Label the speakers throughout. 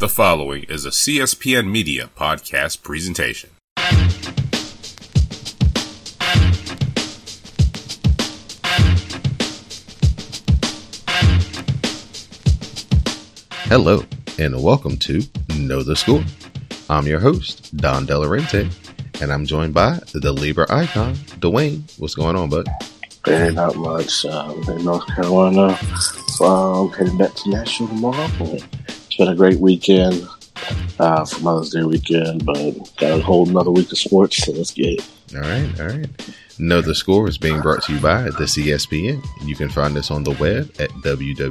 Speaker 1: The following is a CSPN Media podcast presentation.
Speaker 2: Hello, and welcome to Know the Score. I'm your host, Don Delarente, and I'm joined by the Libra icon, Dwayne. What's going on, bud?
Speaker 3: Hey, not much. Um, in North Carolina, um, heading back to Nashville tomorrow. Been a great weekend uh, for Mother's Day weekend, but got a whole another week of sports, so let's get it.
Speaker 2: All right, all right. Know the Score is being brought to you by the CSPN. You can find us on the web at www.cspn.us.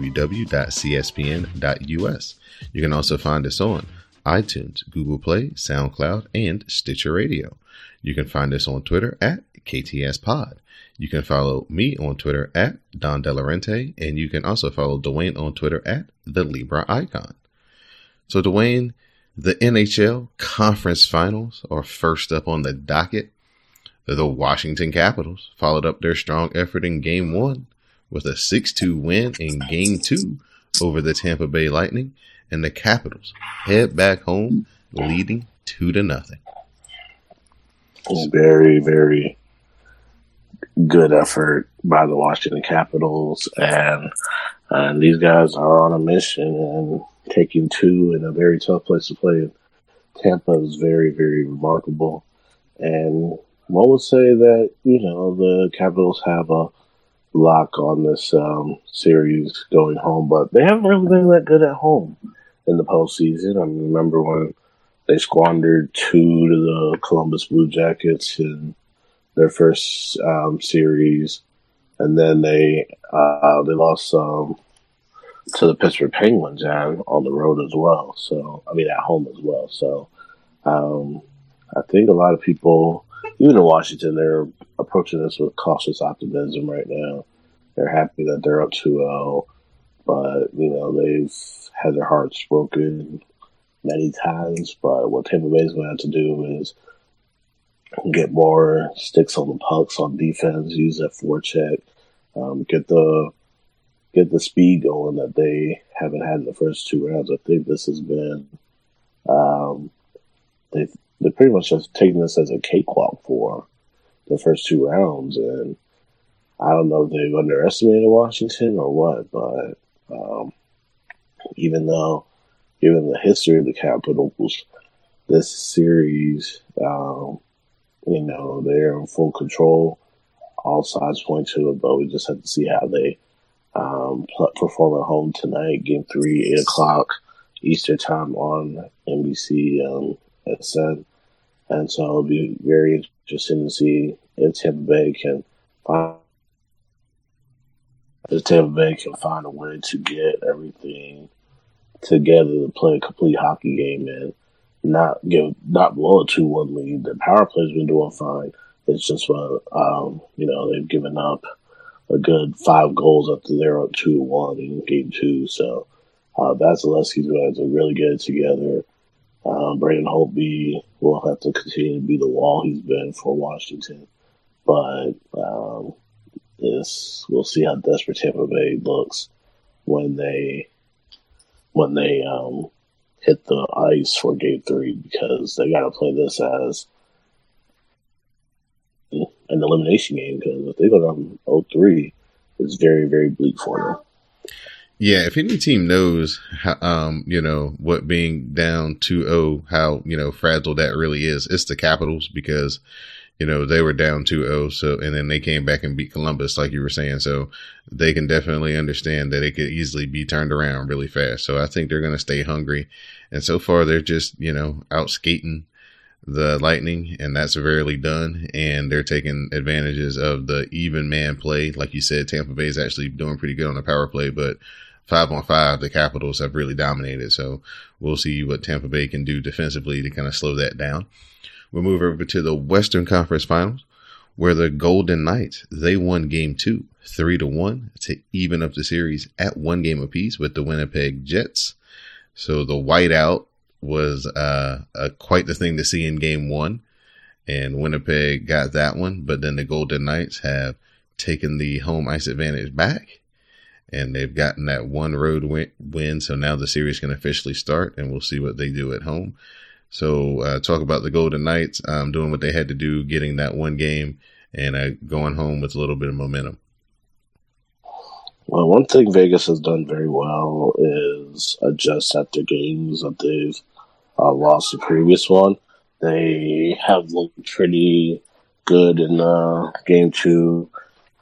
Speaker 2: You can also find us on iTunes, Google Play, SoundCloud, and Stitcher Radio. You can find us on Twitter at KTS Pod. You can follow me on Twitter at Don Delarente, and you can also follow Dwayne on Twitter at the Libra Icon. So, Dwayne, the NHL Conference Finals are first up on the docket. The Washington Capitals followed up their strong effort in Game One with a 6-2 win in Game Two over the Tampa Bay Lightning, and the Capitals head back home, leading two to nothing.
Speaker 3: Very, very good effort by the Washington Capitals, and and these guys are on a mission and taking two in a very tough place to play. Tampa is very, very remarkable, and one would say that you know the Capitals have a lock on this um, series going home, but they haven't really been that good at home in the postseason. I remember when they squandered two to the Columbus Blue Jackets in their first um, series, and then they uh, they lost um, to the Pittsburgh Penguins and on the road as well. So I mean at home as well. So um, I think a lot of people, even in Washington, they're approaching this with cautious optimism right now. They're happy that they're up 2-0, but you know they've had their hearts broken many times. But what Tampa Bay is going to have to do is get more sticks on the pucks on defense, use that forecheck, um, get the get the speed going that they haven't had in the first two rounds. I think this has been um, they've they pretty much just taken this as a cakewalk for the first two rounds, and I don't know if they've underestimated Washington or what, but um, even though, given the history of the Capitals, this series, um, you know, they're in full control. All sides point to it, but we just have to see how they um, perform at home tonight. Game three, eight o'clock Eastern time on NBC um, SN. And so it'll be very interesting to see if Tampa Bay can find if Tampa Bay can find a way to get everything together to play a complete hockey game and not give not blow a two one lead. The power play's been doing fine. It's just uh, um, you know they've given up a good five goals after they're up two one in game two. So uh, Vasilevskiy's going to really get it together. Um, Braden Holtby will have to continue to be the wall he's been for Washington, but um, this we'll see how desperate Tampa Bay looks when they when they um, hit the ice for Game Three because they got to play this as an elimination game because if they go down 0-3, it's very very bleak for them.
Speaker 2: Yeah, if any team knows how, um, you know, what being down 2-0, how, you know, fragile that really is, it's the Capitals because, you know, they were down 2-0. So, and then they came back and beat Columbus, like you were saying. So they can definitely understand that it could easily be turned around really fast. So I think they're going to stay hungry. And so far they're just, you know, out skating the Lightning, and that's severely done. And they're taking advantages of the even man play. Like you said, Tampa Bay is actually doing pretty good on the power play, but five on five, the Capitals have really dominated. So we'll see what Tampa Bay can do defensively to kind of slow that down. We'll move over to the Western Conference Finals, where the Golden Knights they won Game Two, three to one, to even up the series at one game apiece with the Winnipeg Jets. So the whiteout was uh, quite the thing to see in Game One, and Winnipeg got that one. But then the Golden Knights have taken the home ice advantage back and they've gotten that one road win, win. So now the series can officially start, and we'll see what they do at home. So uh, talk about the Golden Knights um, doing what they had to do, getting that one game, and uh, going home with a little bit of momentum.
Speaker 3: Well, one thing Vegas has done very well is adjust after games that they've uh, lost the previous one. They have looked pretty good in uh, game two,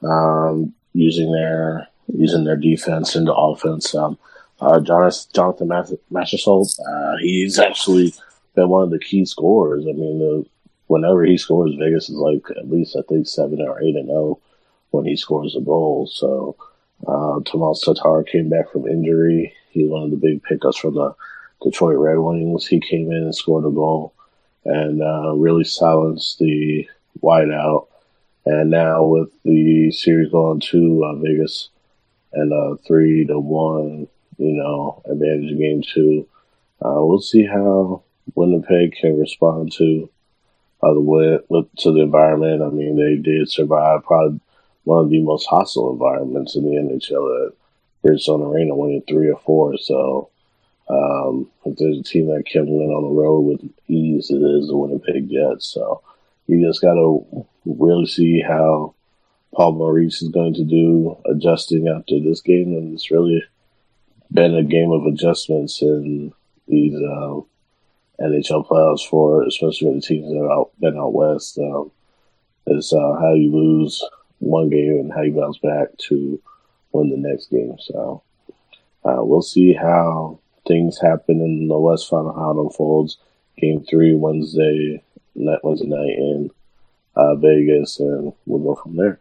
Speaker 3: um, using their using their defense into offense. Um, uh, Jonathan, Jonathan Marchessault, uh, he's actually been one of the key scorers. I mean, the, whenever he scores, Vegas is like at least I think seven or eight and zero oh when he scores a goal. So uh, Tomas Tatar came back from injury. He's one of the big pickups from the Detroit Red Wings. He came in and scored a goal and uh, really silenced the whiteout. And now with the series going to uh, Vegas and uh, three to one, you know, advantage game two, uh, we'll see how Winnipeg can respond to uh, the to the environment. I mean, they did survive probably one of the most hostile environments in the NHL at Bridgestone Arena, winning three or four. So um, if there's a team that can win on the road with ease, it is the Winnipeg Jets. So you just got to really see how Paul Maurice is going to do adjusting after this game, and it's really been a game of adjustments in these um, NHL playoffs for especially for the teams that have out, been out west. Um, it's uh, how you lose one game and how you bounce back to win the next game. So uh, we'll see how things happen in the West Final, how it unfolds. Game three Wednesday, night Wednesday night in uh, Vegas, and we'll go from there.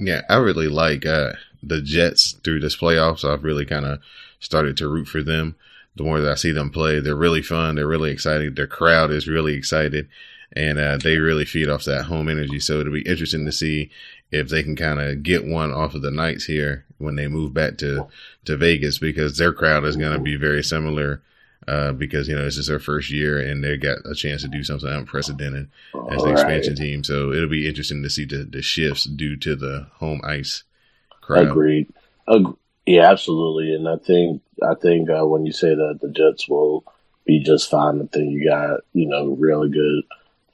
Speaker 2: Yeah, I really like uh, the Jets through this playoffs. I've really kind of started to root for them. The more that I see them play, they're really fun. They're really excited. Their crowd is really excited, and uh, they really feed off that home energy. So it'll be interesting to see if they can kind of get one off of the Knights here when they move back to to Vegas because their crowd is going to be very similar. Uh, because you know this is their first year and they got a chance to do something unprecedented as an expansion right. team. So it'll be interesting to see the, the shifts due to the home ice
Speaker 3: crowd. Agreed. Ag- yeah, absolutely. And I think I think uh, when you say that the Jets will be just fine, I think you got you know really good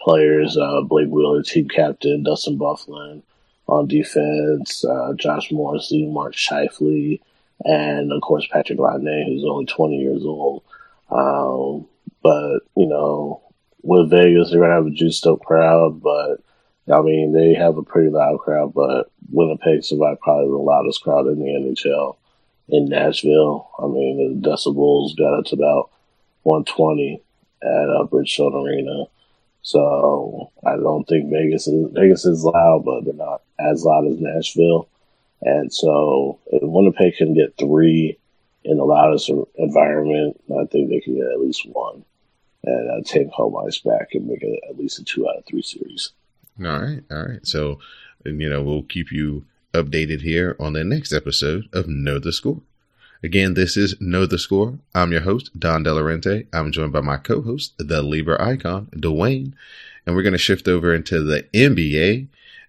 Speaker 3: players. Uh, Blake Wheeler, team captain, Dustin Byfuglien, on defense, uh, Josh Morrissey, Mark Scheifele, and of course Patrik Laine, who's only 20 years old. Um, but you know, with Vegas, they're gonna have a juiced up crowd, but I mean, they have a pretty loud crowd. But Winnipeg survived probably the loudest crowd in the NHL in Nashville. I mean, the decibels got up to about 120 at uh, Bridgestone Arena. So I don't think Vegas is Vegas is loud, but they're not as loud as Nashville. And so if Winnipeg can get three in the loudest environment, I think they can get at least one and uh, take home ice back and make it at least a two out of three series.
Speaker 2: All right, all right. So you know we'll keep you updated here on the next episode of Know the Score. Again, this is Know the Score. I'm your host, Don Delarente. I'm joined by my co-host, the Libra icon, Dwayne. And we're going to shift over into the NBA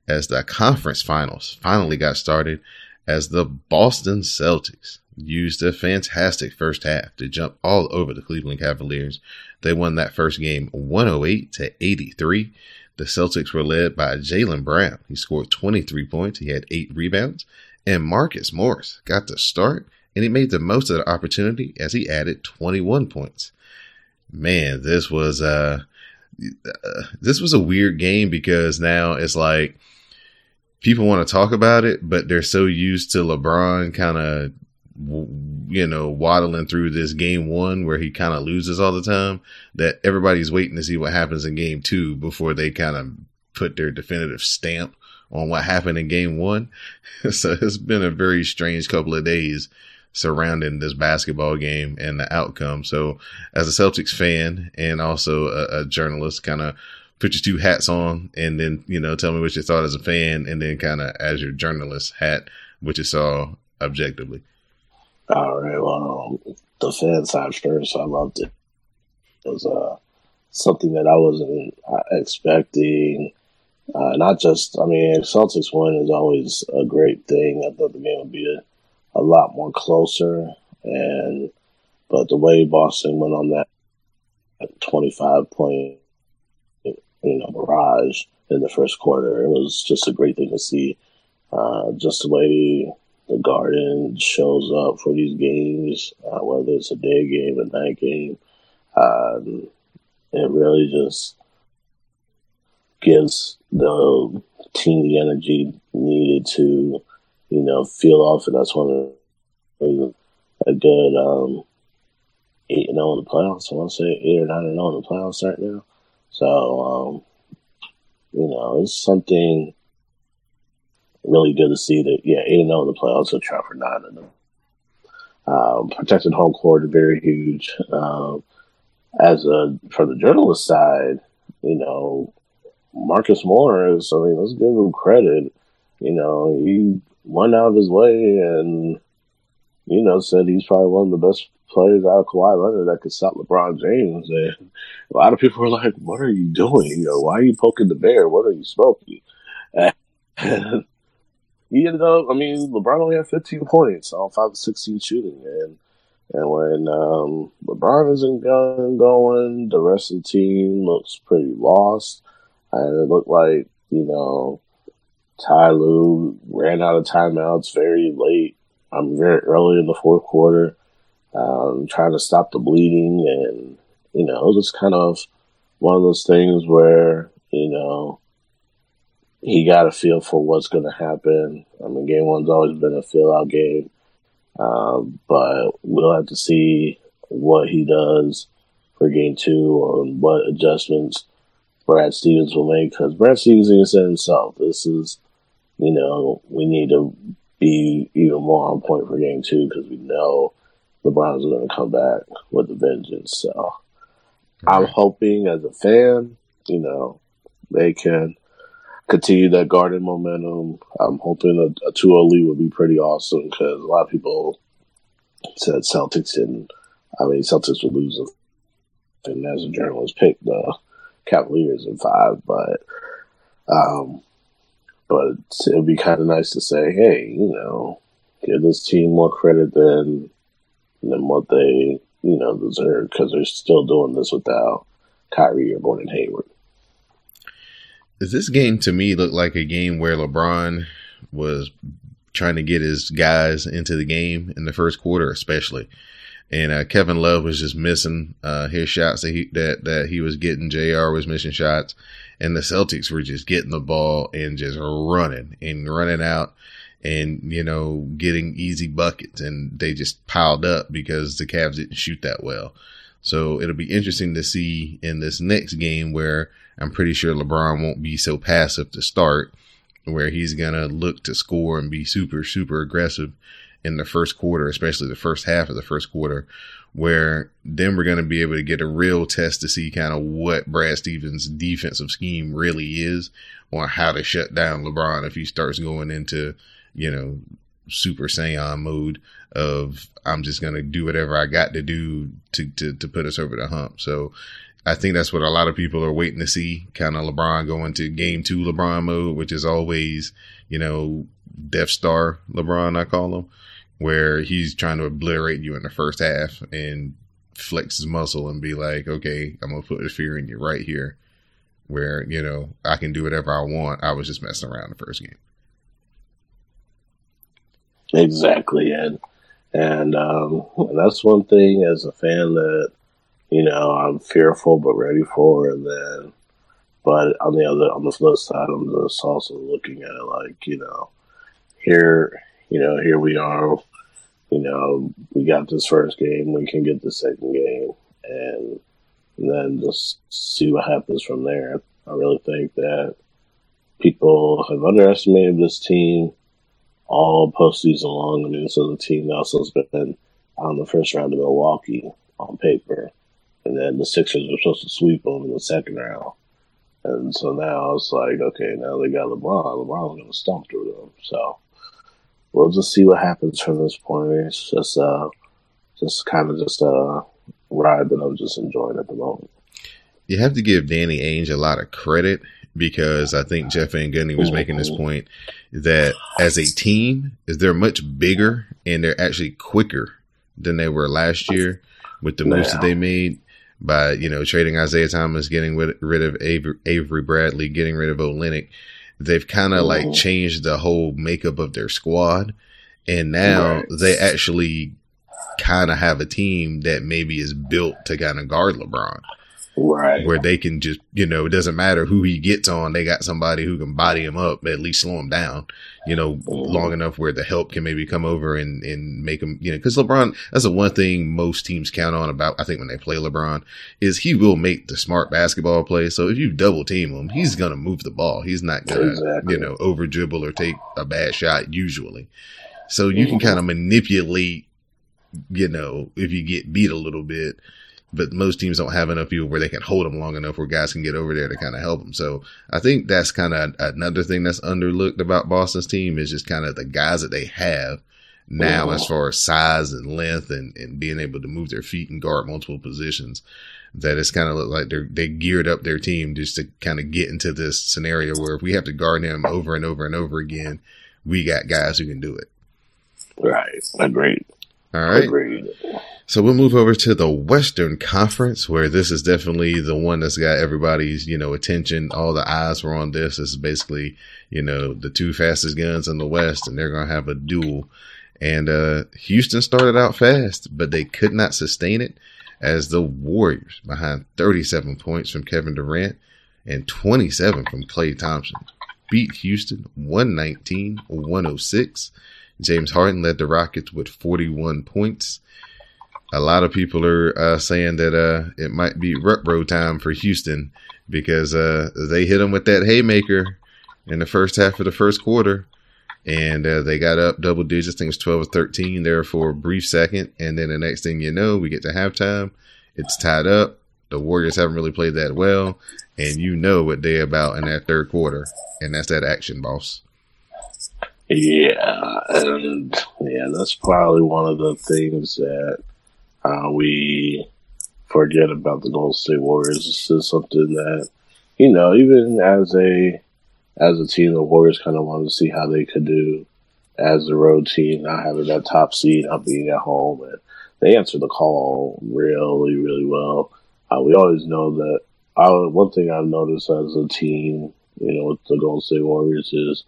Speaker 2: as the conference finals finally got started as the Boston Celtics used a fantastic first half to jump all over the Cleveland Cavaliers. They won that first game 108 to 83. The Celtics were led by Jaylen Brown. He scored 23 points. He had eight rebounds. And Marcus Morris got the start and he made the most of the opportunity as he added 21 points. Man, this was uh, uh this was a weird game because now it's like people want to talk about it, but they're so used to LeBron kind of you know waddling through this game one where he kind of loses all the time that everybody's waiting to see what happens in game two before they kind of put their definitive stamp on what happened in game one. so it's been a very strange couple of days surrounding this basketball game and the outcome. So, as a Celtics fan and also a, a journalist, kind of put your two hats on and then, you know, tell me what you thought as a fan and then kind of as your journalist hat, what you saw objectively.
Speaker 3: All right. Well, the fan side first, I loved it. It was uh, something that I wasn't uh, expecting. Uh, not just, I mean, Celtics win is always a great thing. I thought the game would be a a lot more closer. And but the way Boston went on that 25 point, you know, barrage in the first quarter, it was just a great thing to see. Uh, just the way the Garden shows up for these games, uh, whether it's a day game, a night game. Um, it really just gives the team the energy needed to, you know, feel off, and that's one of a good um, eight and zero oh in the playoffs. I want to say eight or nine and zero oh in the playoffs right now. So, um, you know, it's something really good to see that. Yeah, eight and zero oh in the playoffs with for nine and them. Um, protected home court very huge. Um, as a for the journalist side, you know, Marcus Morris. I mean, let's give him credit. You know, he went out of his way and you know said he's probably one of the best players out of Kawhi Leonard that could stop LeBron James. And a lot of people were like, "What are you doing? You know, why are you poking the bear? What are you smoking?" And he ended up. I mean, LeBron only had 15 points on five of 16 shooting, and and when um, LeBron isn't going, the rest of the team looks pretty lost. And it looked like, you know, Ty ran out of timeouts very late. I'm very early in the fourth quarter, um, trying to stop the bleeding. And, you know, it was kind of one of those things where, you know, he got a feel for what's going to happen. I mean, game one's always been a feel out game. Um, but we'll have to see what he does for game two or what adjustments Brad Stevens will make because Brad Stevens said himself, this is, you know, we need to be even more on point for game two because we know the Browns are going to come back with a vengeance. So I'm hoping as a fan, you know, they can continue that Garden momentum. I'm hoping a, a 2 lead would be pretty awesome because a lot of people said Celtics and I mean Celtics would lose. And as a journalist, picked the Cavaliers in five, but um, but it'd be kind of nice to say, hey, you know, give this team more credit than than what they you know deserve because they're still doing this without Kyrie or Gordon Hayward.
Speaker 2: Does this game to me look like a game where LeBron was trying to get his guys into the game in the first quarter, especially? and uh, Kevin Love was just missing uh, his shots that he that that he was getting. Jr. was missing shots, and the Celtics were just getting the ball and just running and running out, and you know getting easy buckets, and they just piled up because the Cavs didn't shoot that well. So it'll be interesting to see in this next game where I'm pretty sure LeBron won't be so passive to start, where he's gonna look to score and be super super aggressive in the first quarter, especially the first half of the first quarter, where then we're going to be able to get a real test to see kind of what Brad Stevens' defensive scheme really is or how to shut down LeBron if he starts going into, you know, super Saiyan mode of I'm just going to do whatever I got to do to, to, to put us over the hump. So I think that's what a lot of people are waiting to see kind of LeBron going to game two LeBron mode, which is always, you know, Death Star LeBron, I call him where he's trying to obliterate you in the first half and flex his muscle and be like, okay, I'm gonna put the fear in you right here, where you know I can do whatever I want. I was just messing around the first game.
Speaker 3: Exactly, and and um, that's one thing as a fan that you know I'm fearful but ready for, and then. But on the other, on the flip side, I'm just also looking at it like, you know, here, you know, here we are you know, we got this first game, we can get the second game, and, then just see what happens from there. I really think that people have underestimated this team all postseason long. I mean, this is a team that also has been on the first round of Milwaukee on paper, and then the Sixers were supposed to sweep them in the second round. And so now it's like, okay, now they got LeBron. LeBron's going to stomp through them. So we'll just see what happens from this point. It's just uh, just kind of just a ride that I'm just enjoying at the moment.
Speaker 2: You have to give Danny Ainge a lot of credit because I think Jeff Van Gundy was making this point that as a team, is they're much bigger and they're actually quicker than they were last year with the moves that they made by, you know, trading Isaiah Thomas, getting rid of Avery Bradley, getting rid of Olynyk. They've kind of like mm-hmm. changed the whole makeup of their squad. And now right. they actually kind of have a team that maybe is built to kind of guard LeBron.
Speaker 3: Right.
Speaker 2: Where they can just, you know, it doesn't matter who he gets on. They got somebody who can body him up, at least slow him down, you know, mm-hmm. long enough where the help can maybe come over and, and make him, you know, cause LeBron, that's the one thing most teams count on about, I think when they play LeBron is he will make the smart basketball play. So if you double team him, he's going to move the ball. He's not going to, exactly. you know, over dribble or take a bad shot usually. So you mm-hmm. can kind of manipulate, you know, if you get beat a little bit, but most teams don't have enough people where they can hold them long enough where guys can get over there to kind of help them. So I think that's kind of another thing that's underlooked about Boston's team is just kind of the guys that they have now as far as size and length and, and being able to move their feet and guard multiple positions that it's kind of like they're they geared up their team just to kind of get into this scenario where if we have to guard them over and over and over again, we got guys who can do it.
Speaker 3: Right. Agreed.
Speaker 2: All right. Agreed. So we'll move over to the Western Conference, where this is definitely the one that's got everybody's, you know, attention. All the eyes were on this. Is basically, you know, the two fastest guns in the West, and they're going to have a duel. And uh, Houston started out fast, but they could not sustain it as the Warriors, behind 37 points from Kevin Durant and 27 from Klay Thompson, beat Houston 119 106. James Harden led the Rockets with 41 points a lot of people are uh, saying that uh, it might be rut time for Houston because uh, they hit them with that haymaker in the first half of the first quarter, and uh, they got up double digits. I think it was twelve or thirteen there for a brief second, and then the next thing you know, we get to halftime. It's tied up. The Warriors haven't really played that well, and you know what they're about in that third quarter, and that's that action, boss.
Speaker 3: Yeah, and yeah, that's probably one of the things that uh, we forget about the Golden State Warriors. This is something that, you know, even as a as a team, the Warriors kind of wanted to see how they could do as a road team, not having that top seed, not being at home, and they answered the call really, really well. Uh, we always know that. I, one thing I've noticed as a team, you know, with the Golden State Warriors is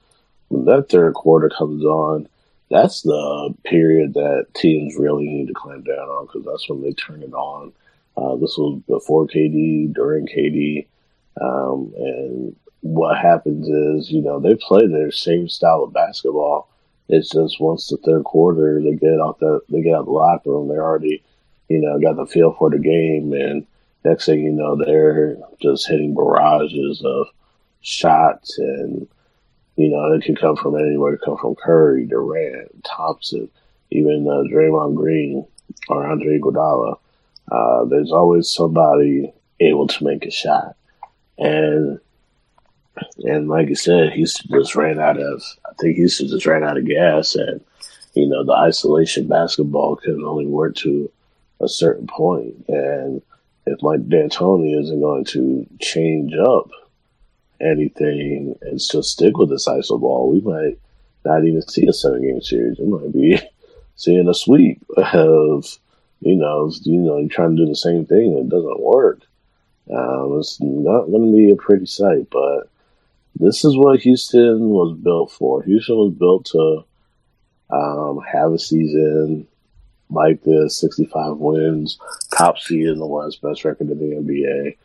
Speaker 3: when that third quarter comes on, that's the period that teams really need to clamp down on because that's when they turn it on. Uh, this was before KD, during KD, um, and what happens is, you know, they play their same style of basketball. It's just once the third quarter, they get out the they get out the locker room, they already, you know, got the feel for the game, and next thing you know, they're just hitting barrages of shots and you know, it could come from anywhere. It could come from Curry, Durant, Thompson, even uh, Draymond Green or Andre Iguodala. Uh, there's always somebody able to make a shot, and and like I said, he's just ran out of. I think he's just ran out of gas, and you know, the isolation basketball can only work to a certain point. point, and if Mike D'Antoni isn't going to change up anything and just stick with this ISO ball, we might not even see a seven game series. It might be seeing a sweep of, you know, you know, you're trying to do the same thing and it doesn't work. Um, it's not going to be a pretty sight, but this is what Houston was built for. Houston was built to um, have a season like this 65 wins, top seed in the West, best record in the NBA.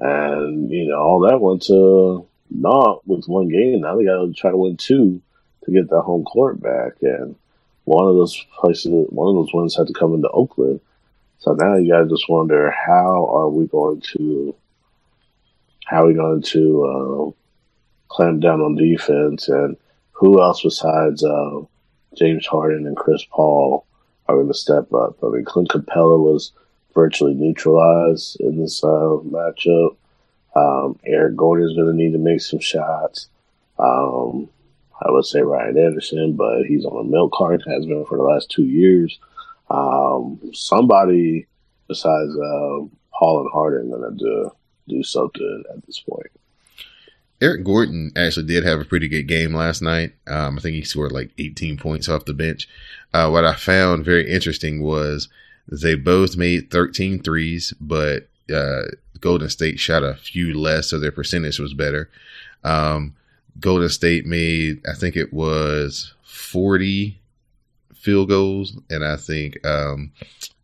Speaker 3: And, you know, all that went to naught with one game. Now they got to try to win two to get that home court back. And one of those places, one of those wins had to come into Oakland. So now you got to just wonder how are we going to, how are we going to uh, clamp down on defense and who else besides uh, James Harden and Chris Paul are going to step up? I mean, Clint Capela was virtually neutralized in this uh, matchup. Um, Eric Gordon is going to need to make some shots. Um, I would say Ryan Anderson, but he's on a milk cart, has been for the last two years. Um, somebody besides uh, Paul and Harden going to do, do something at this point.
Speaker 2: Eric Gordon actually did have a pretty good game last night. Um, I think he scored like 18 points off the bench. Uh, what I found very interesting was they both made 13 threes, but uh, Golden State shot a few less, so their percentage was better. Um, Golden State made, I think it was 40 field goals, and I think um,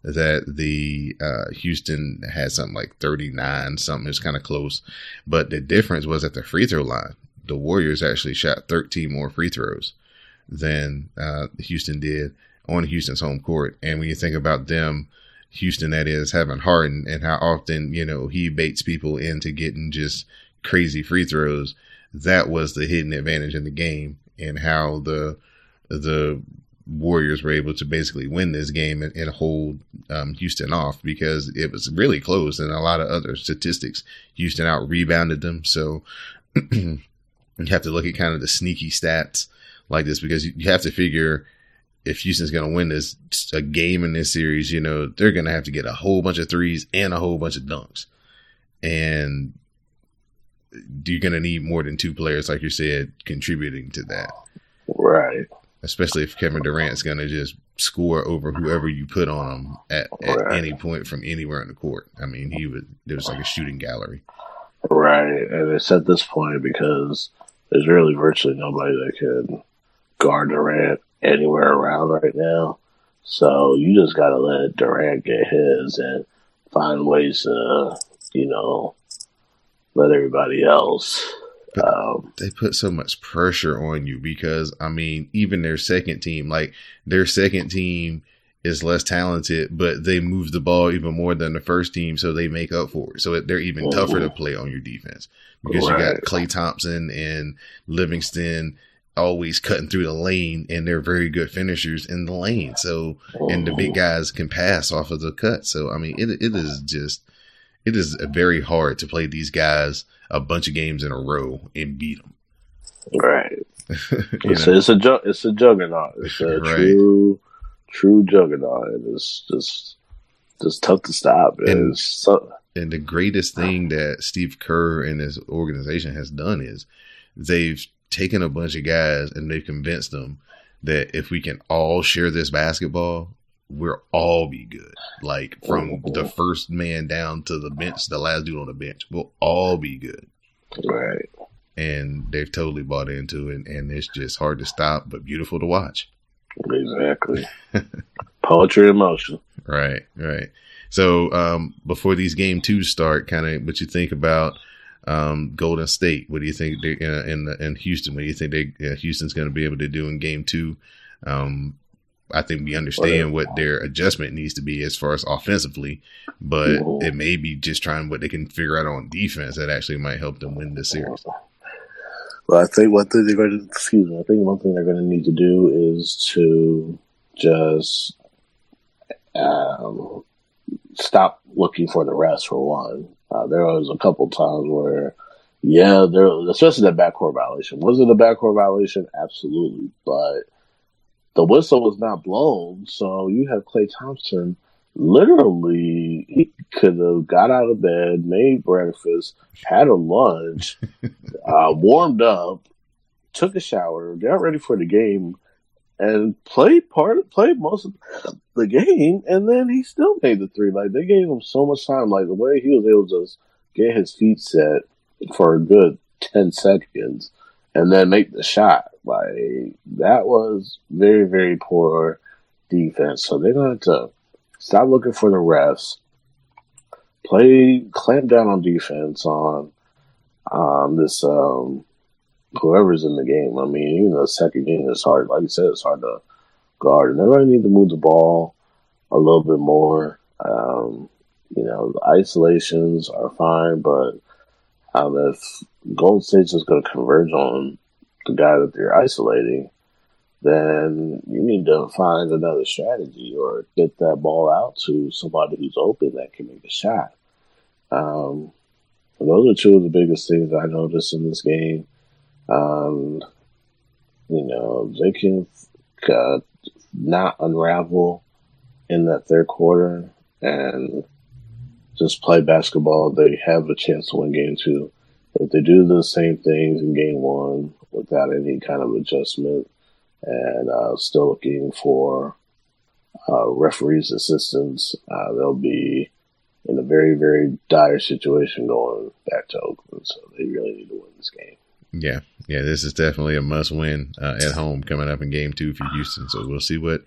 Speaker 2: that the uh, Houston had something like 39, something It's kind of close. But the difference was at the free throw line. The Warriors actually shot 13 more free throws than uh, Houston did on Houston's home court. And when you think about them, Houston, that is, having Harden and how often, you know, he baits people into getting just crazy free throws, that was the hidden advantage in the game and how the the Warriors were able to basically win this game and, and hold um, Houston off because it was really close and a lot of other statistics. Houston out rebounded them. So you have to look at kind of the sneaky stats like this because you have to figure if Houston's going to win this a game in this series, you know, they're going to have to get a whole bunch of threes and a whole bunch of dunks. And you're going to need more than two players, like you said, contributing to that.
Speaker 3: Right
Speaker 2: especially if Kevin Durant's going to just score over whoever you put on him at, at right. any point from anywhere in the court. I mean, he would. It was like a shooting gallery.
Speaker 3: Right, and it's at this point because there's really virtually nobody that can guard Durant anywhere around right now. So you just got to let Durant get his and find ways to, you know, let everybody else
Speaker 2: um, they put so much pressure on you because I mean, even their second team, like their second team is less talented, but they move the ball even more than the first team, so they make up for it. So they're even tougher to play on your defense because right. you got Klay Thompson and Livingston always cutting through the lane, and they're very good finishers in the lane. So and the big oh. guys can pass off of the cut. So I mean, it it is just it is very hard to play these guys a bunch of games in a row and beat them.
Speaker 3: Right. it's, a, it's a ju- it's a juggernaut. It's a right. true true juggernaut. And it's just just tough to stop. And, so-
Speaker 2: and the greatest thing that Steve Kerr and his organization has done is they've taken a bunch of guys and they've convinced them that if we can all share this basketball, we'll all be good. Like from the first man down to the bench, the last dude on the bench, we'll all be good.
Speaker 3: Right.
Speaker 2: And they've totally bought into it, and it's just hard to stop, but beautiful to watch.
Speaker 3: Exactly. Poetry in motion.
Speaker 2: Right, right. So um, before these game twos start, kind of what you think about um, Golden State? What do you think they, uh, in in Houston? What do you think they, uh, Houston's going to be able to do in game two? Um, I think we understand what their adjustment needs to be as far as offensively, but it may be just trying what they can figure out on defense that actually might help them win the series.
Speaker 3: Well, I think thing they're going to excuse me. I think one thing they're going to need to do is to just um, stop looking for the rest. For one, uh, there was a couple times where, yeah, there especially that backcourt violation. Was it a backcourt violation? Absolutely, but the whistle was not blown, so you have Klay Thompson. Literally, he could have got out of bed, made breakfast, had a lunch, uh, warmed up, took a shower, got ready for the game, and played part of played most of the game, and then he still made the three. Like they gave him so much time. Like the way he was able to get his feet set for a good ten seconds and then make the shot. Like that was very, very poor defense. So they're going to stop looking for the refs, play, clamp down on defense on um, this um, whoever's in the game. I mean, even the second game is hard. Like you said, it's hard to guard, and to need to move the ball a little bit more. Um, you know, isolations are fine, but um, if Golden State's just going to converge on the guy that they're isolating, then you need to find another strategy or get that ball out to somebody who's open that can make a shot. Um, those are two of the biggest things I noticed in this game. Um, you know, they can uh, not unravel in that third quarter and just play basketball. They have a chance to win game two if they do the same things in game one without any kind of adjustment and uh, still looking for uh, referees' assistance, uh, they'll be in a very, very dire situation going back to Oakland. So they really need to win this game.
Speaker 2: Yeah, yeah, this is definitely a must win uh, at home coming up in game two for Houston. So we'll see what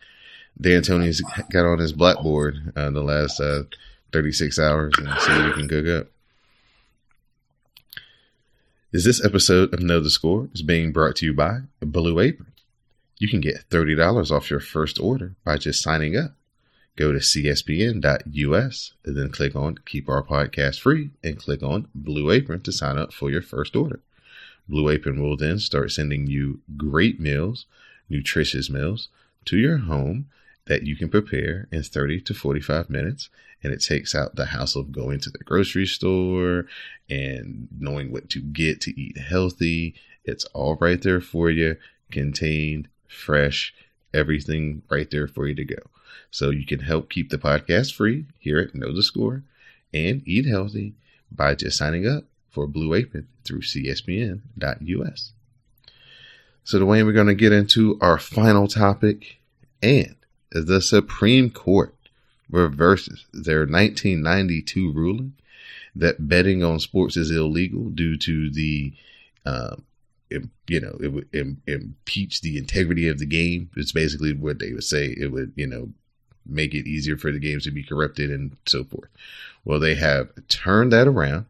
Speaker 2: D'Antoni's got on his blackboard uh, the last uh, 36 hours and see what he can cook up. Is this episode of Know the Score is being brought to you by Blue Apron. You can get $30 off your first order by just signing up. Go to cspn.us and then click on Keep Our Podcast Free and click on Blue Apron to sign up for your first order. Blue Apron will then start sending you great meals, nutritious meals, to your home that you can prepare in 30 to 45 minutes. And it takes out the hassle of going to the grocery store and knowing what to get to eat healthy. It's all right there for you, contained, fresh, everything right there for you to go. So you can help keep the podcast free here at Know the Score and eat healthy by just signing up for Blue Apron through cspn.us. So, Dwayne, we're going to get into our final topic, and the Supreme Court reverses their 1992 ruling that betting on sports is illegal due to the, um, you know, it would Im- impeach the integrity of the game. It's basically what they would say. It would, you know, make it easier for the games to be corrupted and so forth. Well, they have turned that around,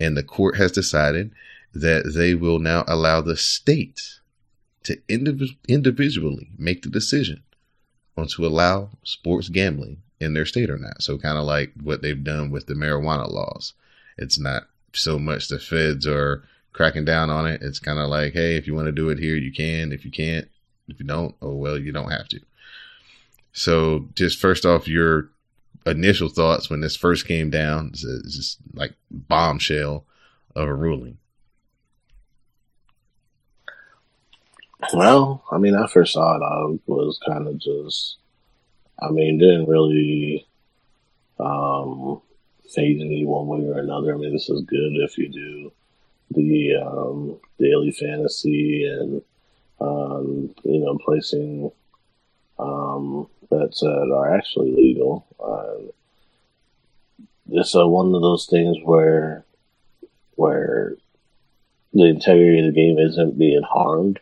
Speaker 2: and the court has decided that they will now allow the states to indiv- individually make the decision on to allow sports gambling in their state or not. So, kind of like what they've done with the marijuana laws. It's not so much the feds are cracking down on it. It's kind of like, hey, if you want to do it here, you can. If you can't, if you don't, oh well, you don't have to. So, just first off, your initial thoughts when this first came down is just like bombshell of a ruling.
Speaker 3: Well, I mean, I first saw it, I was kind of just, I mean, didn't really um, phase me one way or another. I mean, this is good if you do the um, daily fantasy and, um, you know, placing um, bets that are actually legal. Uh, it's one of those things where where the integrity of the game isn't being harmed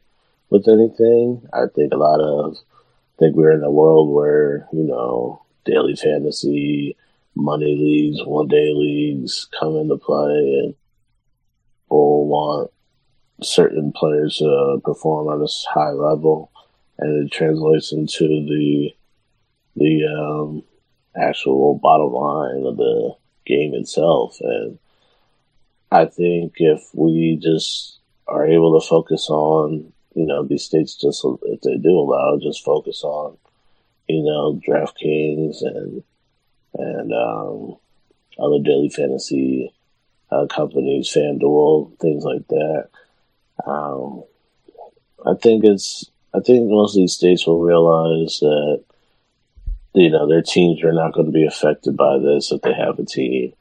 Speaker 3: with anything. I think a lot of I think we're in a world where you know daily fantasy, money leagues, one day leagues come into play, and people want certain players to perform at a high level, and it translates into the the um, actual bottom line of the game itself. And I think if we just are able to focus on, you know, these states just, if they do allow, just focus on, you know, DraftKings and, and, um, other daily fantasy uh, companies, FanDuel, things like that. Um, I think it's, I think most of these states will realize that you know, their teams are not going to be affected by this if they have a team.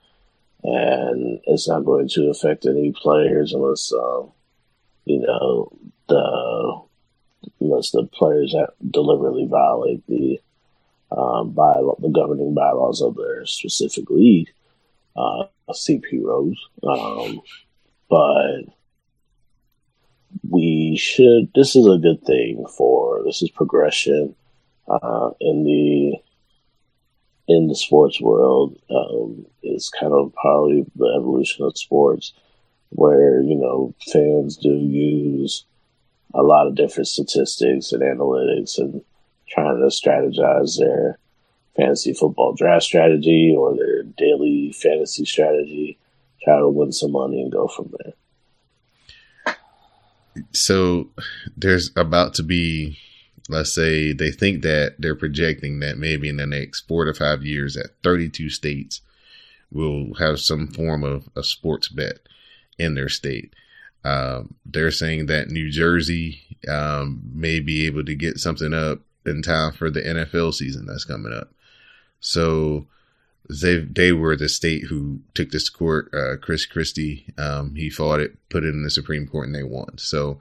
Speaker 3: And it's not going to affect any players unless, um, you know, the unless the players deliberately violate the um, by the governing bylaws of their specific league, uh, CP Rose. Um, but we should. This is a good thing for this is progression uh, in the in the sports world um, is kind of probably the evolution of sports, where you know fans do use a lot of different statistics and analytics and trying to strategize their fantasy football draft strategy or their daily fantasy strategy, try to win some money and go from there.
Speaker 2: So there's about to be let's say they think that they're projecting that maybe in the next four to five years that 32 states will have some form of a sports bet in their state. Um, they're saying that New Jersey um, may be able to get something up in time for the NFL season that's coming up. So they they were the state who took this court. Uh, Chris Christie, um, he fought it, put it in the Supreme Court, and they won. So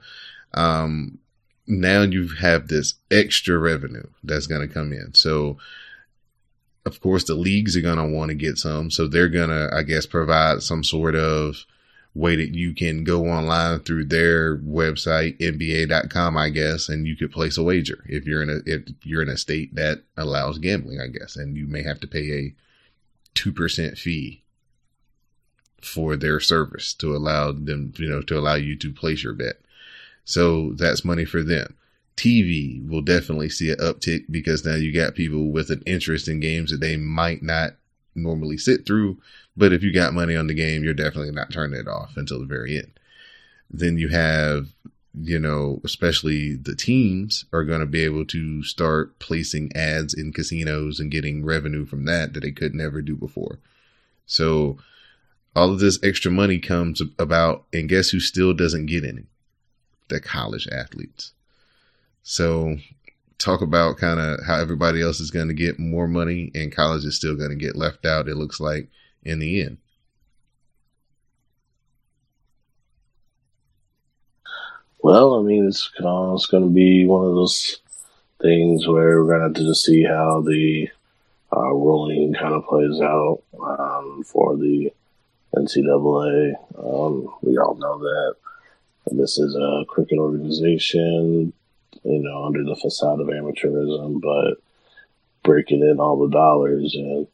Speaker 2: um, now you have this extra revenue that's going to come in. So of course, the leagues are going to want to get some. So they're going to, I guess, provide some sort of way that you can go online through their website, NBA.com, I guess, and you could place a wager if you're in a, if you're in a state that allows gambling, I guess, and you may have to pay a 2% fee for their service to allow them, you know, to allow you to place your bet. So that's money for them. TV will definitely see an uptick because now you got people with an interest in games that they might not normally sit through. But if you got money on the game, you're definitely not turning it off until the very end. Then you have, you know, especially the teams are going to be able to start placing ads in casinos and getting revenue from that that they could never do before. So all of this extra money comes about, and guess who still doesn't get any? The college athletes. So talk about kind of how everybody else is going to get more money and college is still going to get left out, it looks like, in the end.
Speaker 3: Well, I mean, it's, it's going to be one of those things where we're going to have to just see how the uh, ruling kind of plays out um, for the NCAA. Um, we all know that this is a cricket organization you know, under the facade of amateurism, but breaking in all the dollars and,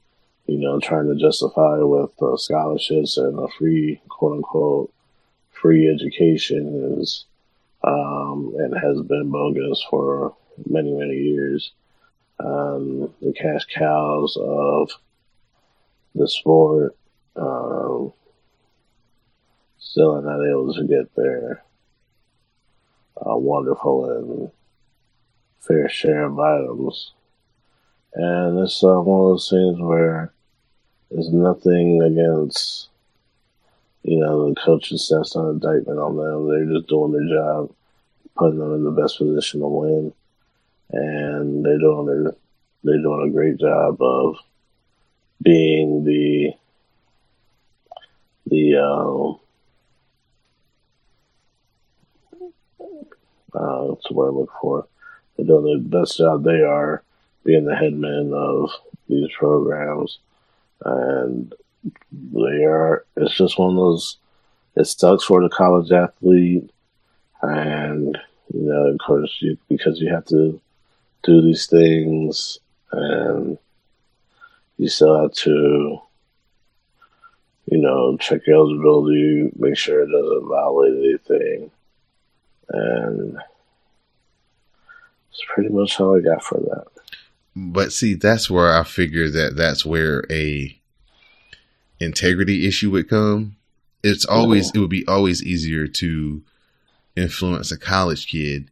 Speaker 3: you know, trying to justify with uh, scholarships and a free, quote unquote, free education is, um, and has been bogus for many, many years. Um, the cash cows of the sport, um, still not able to get their uh, wonderful and fair share of items. And it's uh, one of those things where there's nothing against, you know, the coaches that's an indictment on them. They're just doing their job, putting them in the best position to win. And they're doing their, they're doing a great job of being the, the, um, uh, the word I look for? They're doing the best job they are being the headmen of these programs. And they are, it's just one of those, it sucks for the college athlete. And, you know, of course, you, because you have to do these things and you still have to, you know, check your eligibility, make sure it doesn't violate anything. And that's pretty much all I got for that.
Speaker 2: But see, that's where I figure that that's where a integrity issue would come. It's always uh-huh. it would be always easier to influence a college kid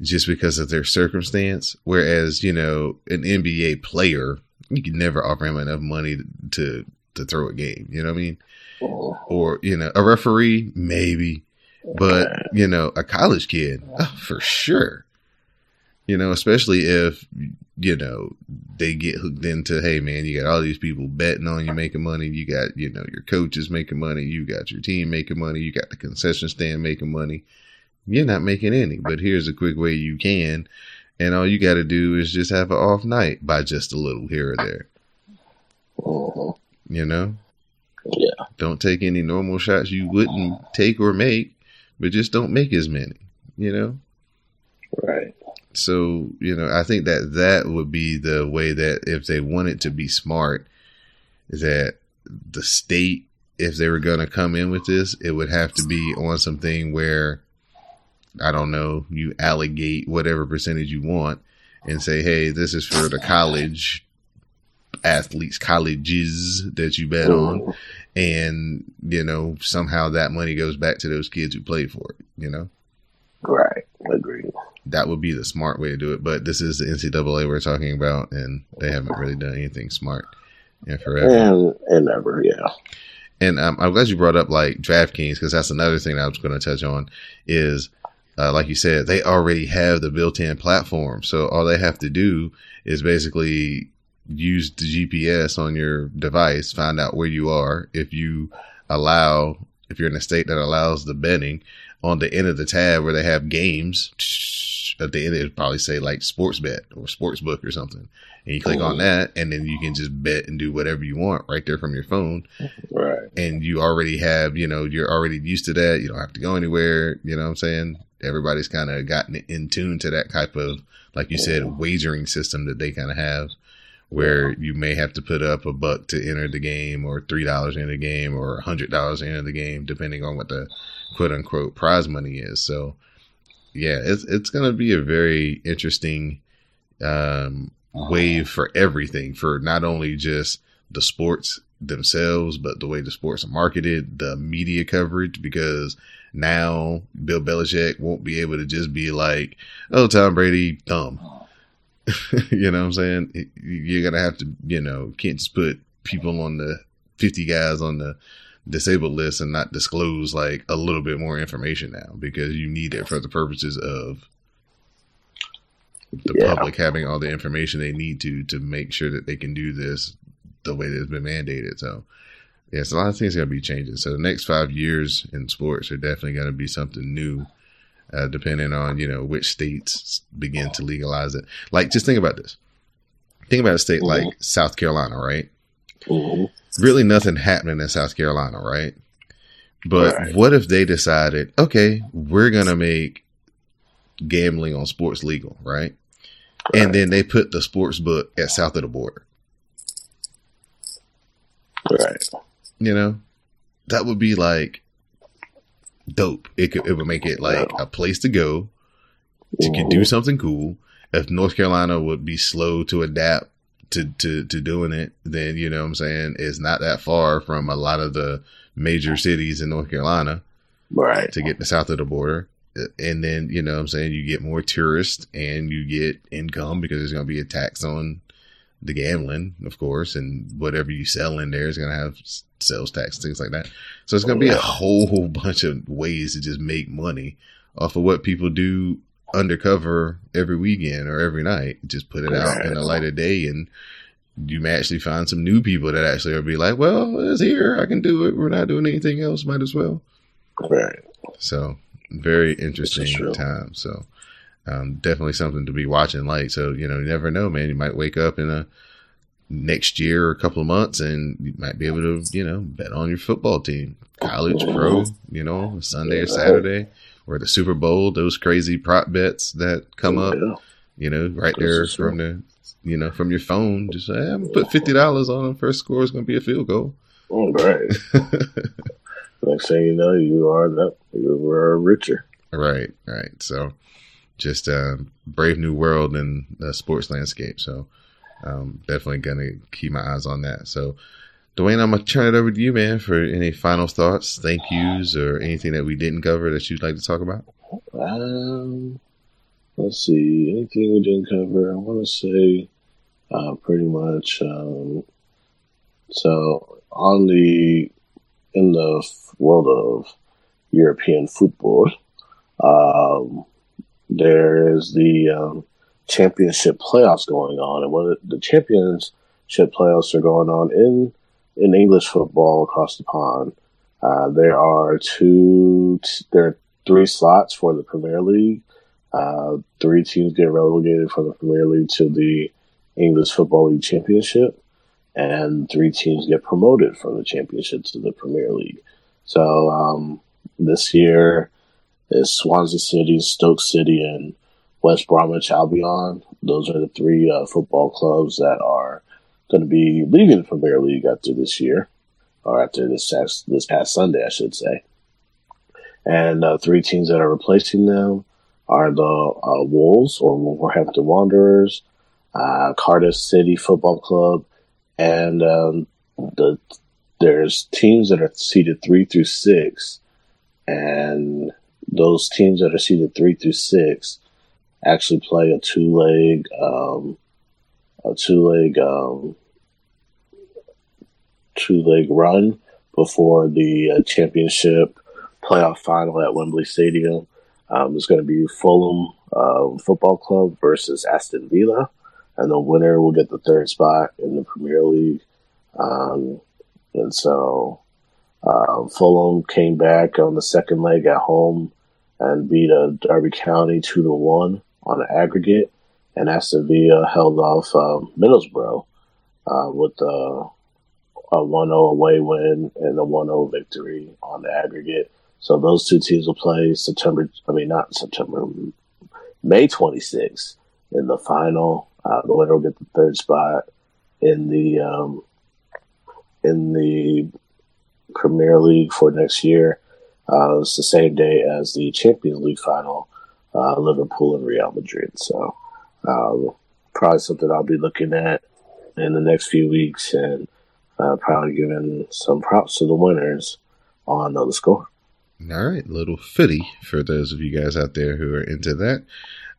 Speaker 2: just because of their circumstance. Whereas, you know, an NBA player, you could never offer him enough money to to throw a game. You know what I mean? Oh. Or, you know, a referee, maybe. But, you know, a college kid, oh, for sure you know, especially if, you know, they get hooked into, hey man, you got all these people betting on you making money. You got, you know, your coaches making money. You got your team making money. You got the concession stand making money. You're not making any, but here's a quick way you can. And all you got to do is just have an off night by just a little here or there. Uh-huh. You know?
Speaker 3: Yeah.
Speaker 2: Don't take any normal shots you wouldn't take or make, but just don't make as many, you know?
Speaker 3: Right.
Speaker 2: So, you know, I think that that would be the way that if they wanted to be smart, is that the state, if they were going to come in with this, it would have to be on something where, I don't know, you allegate whatever percentage you want and say, hey, this is for the college athletes, colleges that you bet on. And, you know, somehow that money goes back to those kids who played for it, you know?
Speaker 3: Right. Agreed
Speaker 2: that would be the smart way to do it. But this is the NCAA we're talking about, and they haven't really done anything smart in forever.
Speaker 3: And, and ever, yeah.
Speaker 2: And um, I'm glad you brought up like DraftKings because that's another thing I was going to touch on is, uh, like you said, they already have the built-in platform, so all they have to do is basically use the GPS on your device, find out where you are. If you allow, if you're in a state that allows the betting on the end of the tab where they have games, at the end it'd probably say like sports bet or sports book or something. And you click on that and then you can just bet and do whatever you want right there from your phone.
Speaker 3: Right.
Speaker 2: And you already have, you know, you're already used to that. You don't have to go anywhere. You know what I'm saying? Everybody's kind of gotten in tune to that type of, like you said, wagering system that they kind of have where you may have to put up a buck to enter the game or three dollars in the game or a hundred dollars enter the game, depending on what the quote unquote prize money is. So yeah, it's it's gonna be a very interesting um, wave for everything for not only just the sports themselves, but the way the sports are marketed, the media coverage, because now Bill Belichick won't be able to just be like, "Oh, Tom Brady, thumb." you know what I'm saying? You're gonna have to, you know, can't just put people on the 50 guys on the disabled list and not disclose like a little bit more information now because you need it for the purposes of the yeah. public having all the information they need to to make sure that they can do this the way that it's been mandated. So yeah, so a lot of things are gonna be changing. So the next five years in sports are definitely gonna be something new uh, depending on you know which states begin to legalize it. Like, just think about this. Think about a state mm-hmm. like South Carolina, right? Mm-hmm. Really, nothing happening in South Carolina, right? But right. what if they decided, okay, we're gonna make gambling on sports legal, right? right? And then they put the sports book at south of the border.
Speaker 3: Right.
Speaker 2: You know, that would be like dope. It could it would make it like a place to go to do mm-hmm. something cool. If North Carolina would be slow to adapt to, to, to doing it, then you know what I'm saying it's not that far from a lot of the major cities in North Carolina.
Speaker 3: Right.
Speaker 2: To get to south of the border. And then, you know what I'm saying, you get more tourists and you get income because there's gonna be a tax on the gambling, of course, and whatever you sell in there is going to have sales tax, things like that. So it's going to be a whole bunch of ways to just make money off of what people do undercover every weekend or every night. Just put it out in the light of day and you may actually find some new people that actually will be like, well, it's here. I can do it. We're not doing anything else. Might as well.
Speaker 3: Right.
Speaker 2: So very interesting time. So um, definitely something to be watching. Like, so you know, you never know, man. You might wake up in a next year or a couple of months, and you might be able to, you know, bet on your football team, college, pro, you know, Sunday or Saturday, or the Super Bowl. Those crazy prop bets that come up, you know, right there from the, you know, from your phone. Just say, hey, I'm gonna put fifty dollars on them. First score is gonna be a field goal.
Speaker 3: All right. right. Next thing you know, you are that you are richer.
Speaker 2: Right, right. So just a brave new world in the sports landscape. So um, definitely gonna keep my eyes on that. So Dwayne, I'm gonna turn it over to you, man, for any final thoughts, thank yous, or anything that we didn't cover that you'd like to talk about.
Speaker 3: Um, let's see, anything we didn't cover. I want to say, uh, pretty much. Um, so on the in the world of European football, um, there is the um, championship playoffs going on, and what the championship playoffs are going on in in English football across the pond. Uh, there are two, there are three slots for the Premier League. Uh, three teams get relegated from the Premier League to the English Football League Championship, and three teams get promoted from the Championship to the Premier League. So um, this year, is Swansea City, Stoke City, and West Bromwich Albion. Those are the three uh, football clubs that are going to be leaving the Premier League after this year, or after this past, this past Sunday, I should say. And uh, three teams that are replacing them are the uh, Wolves or Wolverhampton Wanderers, uh, Cardiff City Football Club, and um, the there's teams that are seeded three through six, and those teams that are seeded three through six actually play a two leg um, a two leg um, two leg run before the uh, championship playoff final at Wembley Stadium. Um, it's going to be Fulham uh, Football Club versus Aston Villa. and the winner will get the third spot in the Premier League. Um, and so uh, Fulham came back on the second leg at home and beat a Derby County two to one on an aggregate, and Aston Villa held off uh, Middlesbrough uh, with a, a 1-0 away win and a 1-0 victory on the aggregate. So those two teams will play September. I mean, not September, May 26th in the final. Uh, the winner will get the third spot in the um, in the Premier League for next year. Uh, it's the same day as the Champions League final, uh, Liverpool and Real Madrid. So um, probably something I'll be looking at in the next few weeks and uh, probably giving some props to the winners on the score.
Speaker 2: All right, little fitty for those of you guys out there who are into that.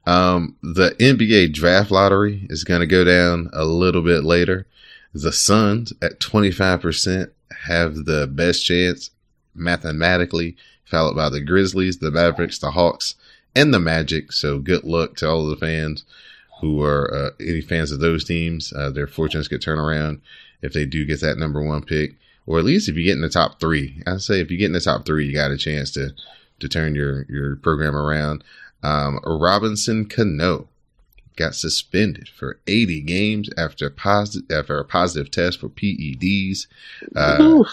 Speaker 2: Um, the NBA draft lottery is going to go down a little bit later. The Suns at 25% have the best chance mathematically, followed by the Grizzlies, the Mavericks, the Hawks, and the Magic. So good luck to all of the fans who are uh, any fans of those teams. Uh, their fortunes could turn around if they do get that number one pick, or at least if you get in the top three. I say if you get in the top three, you got a chance to to turn your your program around. Um, Robinson Cano got suspended for 80 games after positive after a positive test for PEDs. Uh,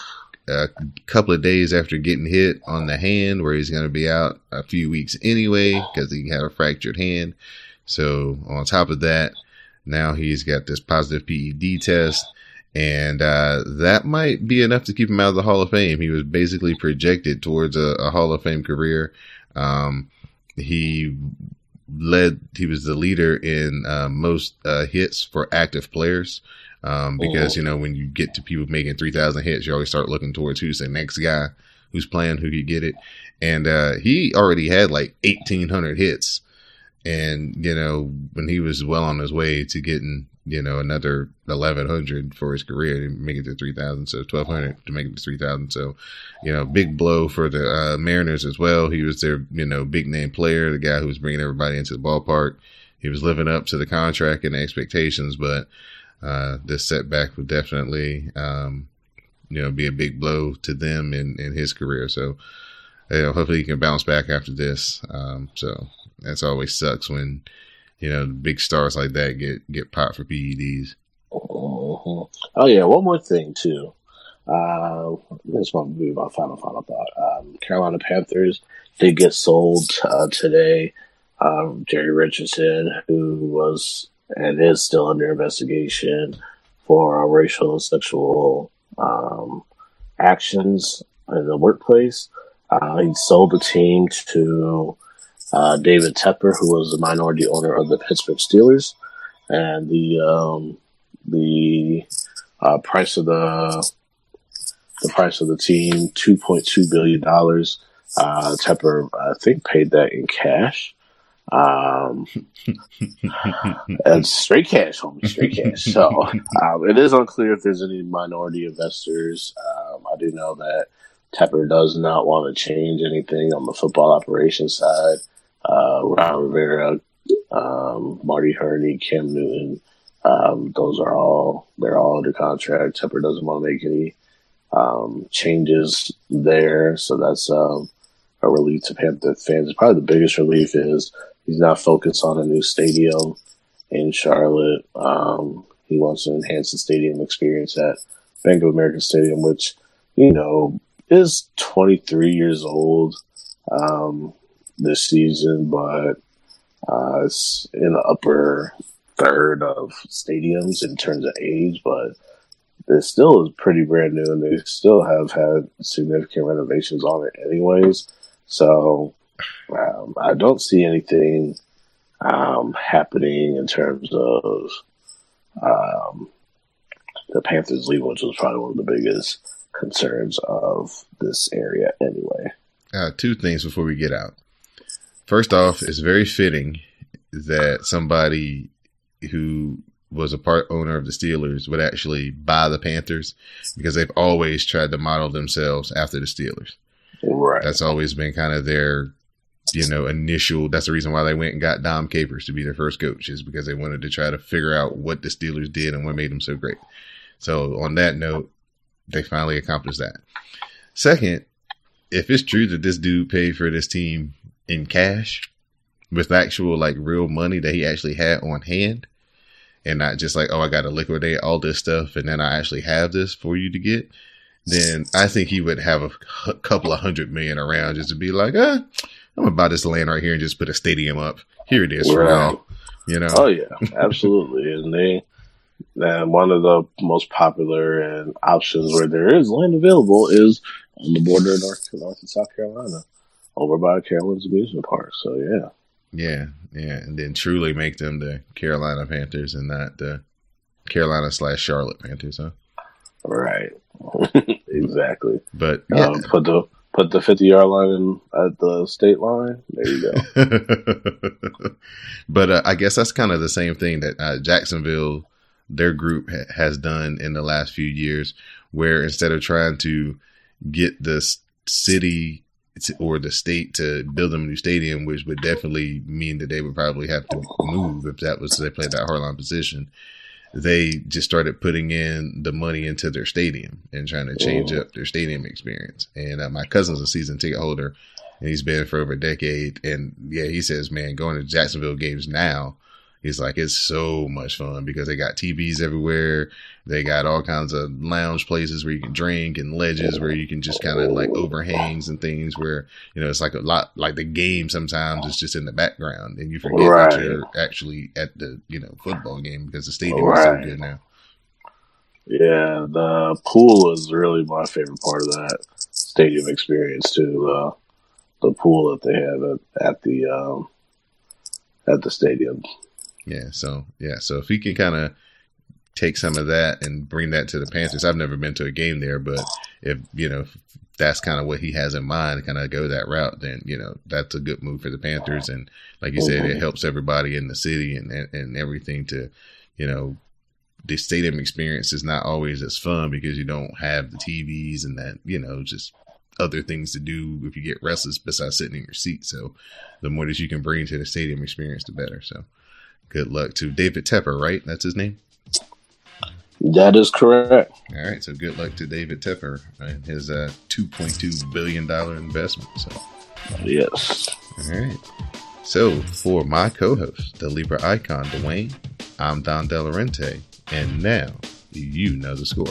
Speaker 2: a couple of days after getting hit on the hand, where he's going to be out a few weeks anyway because he had a fractured hand. So on top of that, now he's got this positive PED test. And uh, that might be enough to keep him out of the Hall of Fame. He was basically projected towards a, a Hall of Fame career. Um, he led, he was the leader in uh, most uh, hits for active players. Um, because, oh. you know, when you get to people making 3,000 hits, you always start looking towards who's the next guy who's playing, who could get it. And uh, he already had like 1,800 hits. And, you know, when he was well on his way to getting, you know, another 1,100 for his career to make it to 3,000. So 1,200 to make it to 3,000. So, you know, big blow for the uh, Mariners as well. He was their, you know, big name player, the guy who was bringing everybody into the ballpark. He was living up to the contract and the expectations, but uh, this setback would definitely, um, you know, be a big blow to them in, in his career. So, you know, hopefully he can bounce back after this. Um, so that's always sucks when, you know, big stars like that get, get popped for PEDs.
Speaker 3: Oh yeah. One more thing too. Uh, this one be my final, final thought. Um, Carolina Panthers did get sold, uh, today. Um, Jerry Richardson, who was and is still under investigation for racial and sexual um, actions in the workplace. Uh, he sold the team to uh, David Tepper, who was the minority owner of the Pittsburgh Steelers, and the um, the uh, price of the the price of the team two point two billion dollars. Uh, Tepper, I think, paid that in cash. Um, and straight cash, homie, straight cash. So um, it is unclear if there's any minority investors. Um, I do know that Tepper does not want to change anything on the football operations side. Uh, Ron Rivera, um, Marty Hurney, Cam Newton, um, those are all they're all under contract. Tepper doesn't want to make any um, changes there, so that's um, a relief to Panther fans. Probably the biggest relief is he's not focused on a new stadium in Charlotte. Um, he wants to enhance the stadium experience at Bank of America Stadium, which, you know, is 23 years old um, this season, but uh, it's in the upper third of stadiums in terms of age, but it still is pretty brand new and they still have had significant renovations on it anyways. So um, I don't see anything um, happening in terms of um, the Panthers leaving, which was probably one of the biggest concerns of this area anyway.
Speaker 2: Uh, two things before we get out. First off, it's very fitting that somebody who was a part owner of the Steelers would actually buy the Panthers because they've always tried to model themselves after the Steelers.
Speaker 3: Right.
Speaker 2: That's always been kind of their you know, initial. That's the reason why they went and got Dom Capers to be their first coach, is because they wanted to try to figure out what the Steelers did and what made them so great. So on that note, they finally accomplished that. Second, if it's true that this dude paid for this team in cash with actual like real money that he actually had on hand and not just like, oh, I got to liquidate all this stuff and then I actually have this for you to get, then I think he would have a couple of hundred million around just to be like, ah, I'm gonna buy this land right here and just put a stadium up. Here it is for now. You know?
Speaker 3: Oh yeah, absolutely. and they, and one of the most popular and options where there is land available is on the border of North, North and South Carolina, over by Carowinds amusement park. So yeah,
Speaker 2: yeah, yeah, and then truly make them the Carolina Panthers and not the Carolina slash Charlotte Panthers, huh?
Speaker 3: Right, exactly.
Speaker 2: But yeah.
Speaker 3: Um, put the put the fifty yard line in, at the state line. There you go.
Speaker 2: but uh, I guess that's kind of the same thing that uh, Jacksonville, their group ha- has done in the last few years, where instead of trying to get the city or the state to build them a new stadium, which would definitely mean that they would probably have to move if that was they played that hardline position. They just started putting in the money into their stadium and trying to change oh. up their stadium experience. And uh, my cousin's a season ticket holder, and he's been for over a decade. And yeah, he says, man, going to Jacksonville games now He's like, it's so much fun because they got TVs everywhere. They got all kinds of lounge places where you can drink and ledges where you can just kind of like overhangs and things where, you know, it's like a lot like the game sometimes is just in the background and you forget right. that you're actually at the, you know, football game because the stadium right. is so good now.
Speaker 3: Yeah, the pool is really my favorite part of that stadium experience too. Uh, the pool that they have at, at the um, at the stadium.
Speaker 2: Yeah. So yeah. So if he can kind of take some of that and bring that to the Panthers, I've never been to a game there, but if you know if that's kind of what he has in mind, kind of go that route, then you know that's a good move for the Panthers. And like you said, it helps everybody in the city and and, and everything to, you know, the stadium experience is not always as fun because you don't have the TVs and that, you know, just other things to do if you get restless besides sitting in your seat. So the more that you can bring to the stadium experience, the better. So good luck to David Tepper, right? That's his name?
Speaker 3: That is correct.
Speaker 2: All right. So good luck to David Tepper and his uh, $2.2 billion investment. So,
Speaker 3: yes.
Speaker 2: All right. So for my co host, the Libra icon, Dwayne, I'm Don Delarente. And now you know the score.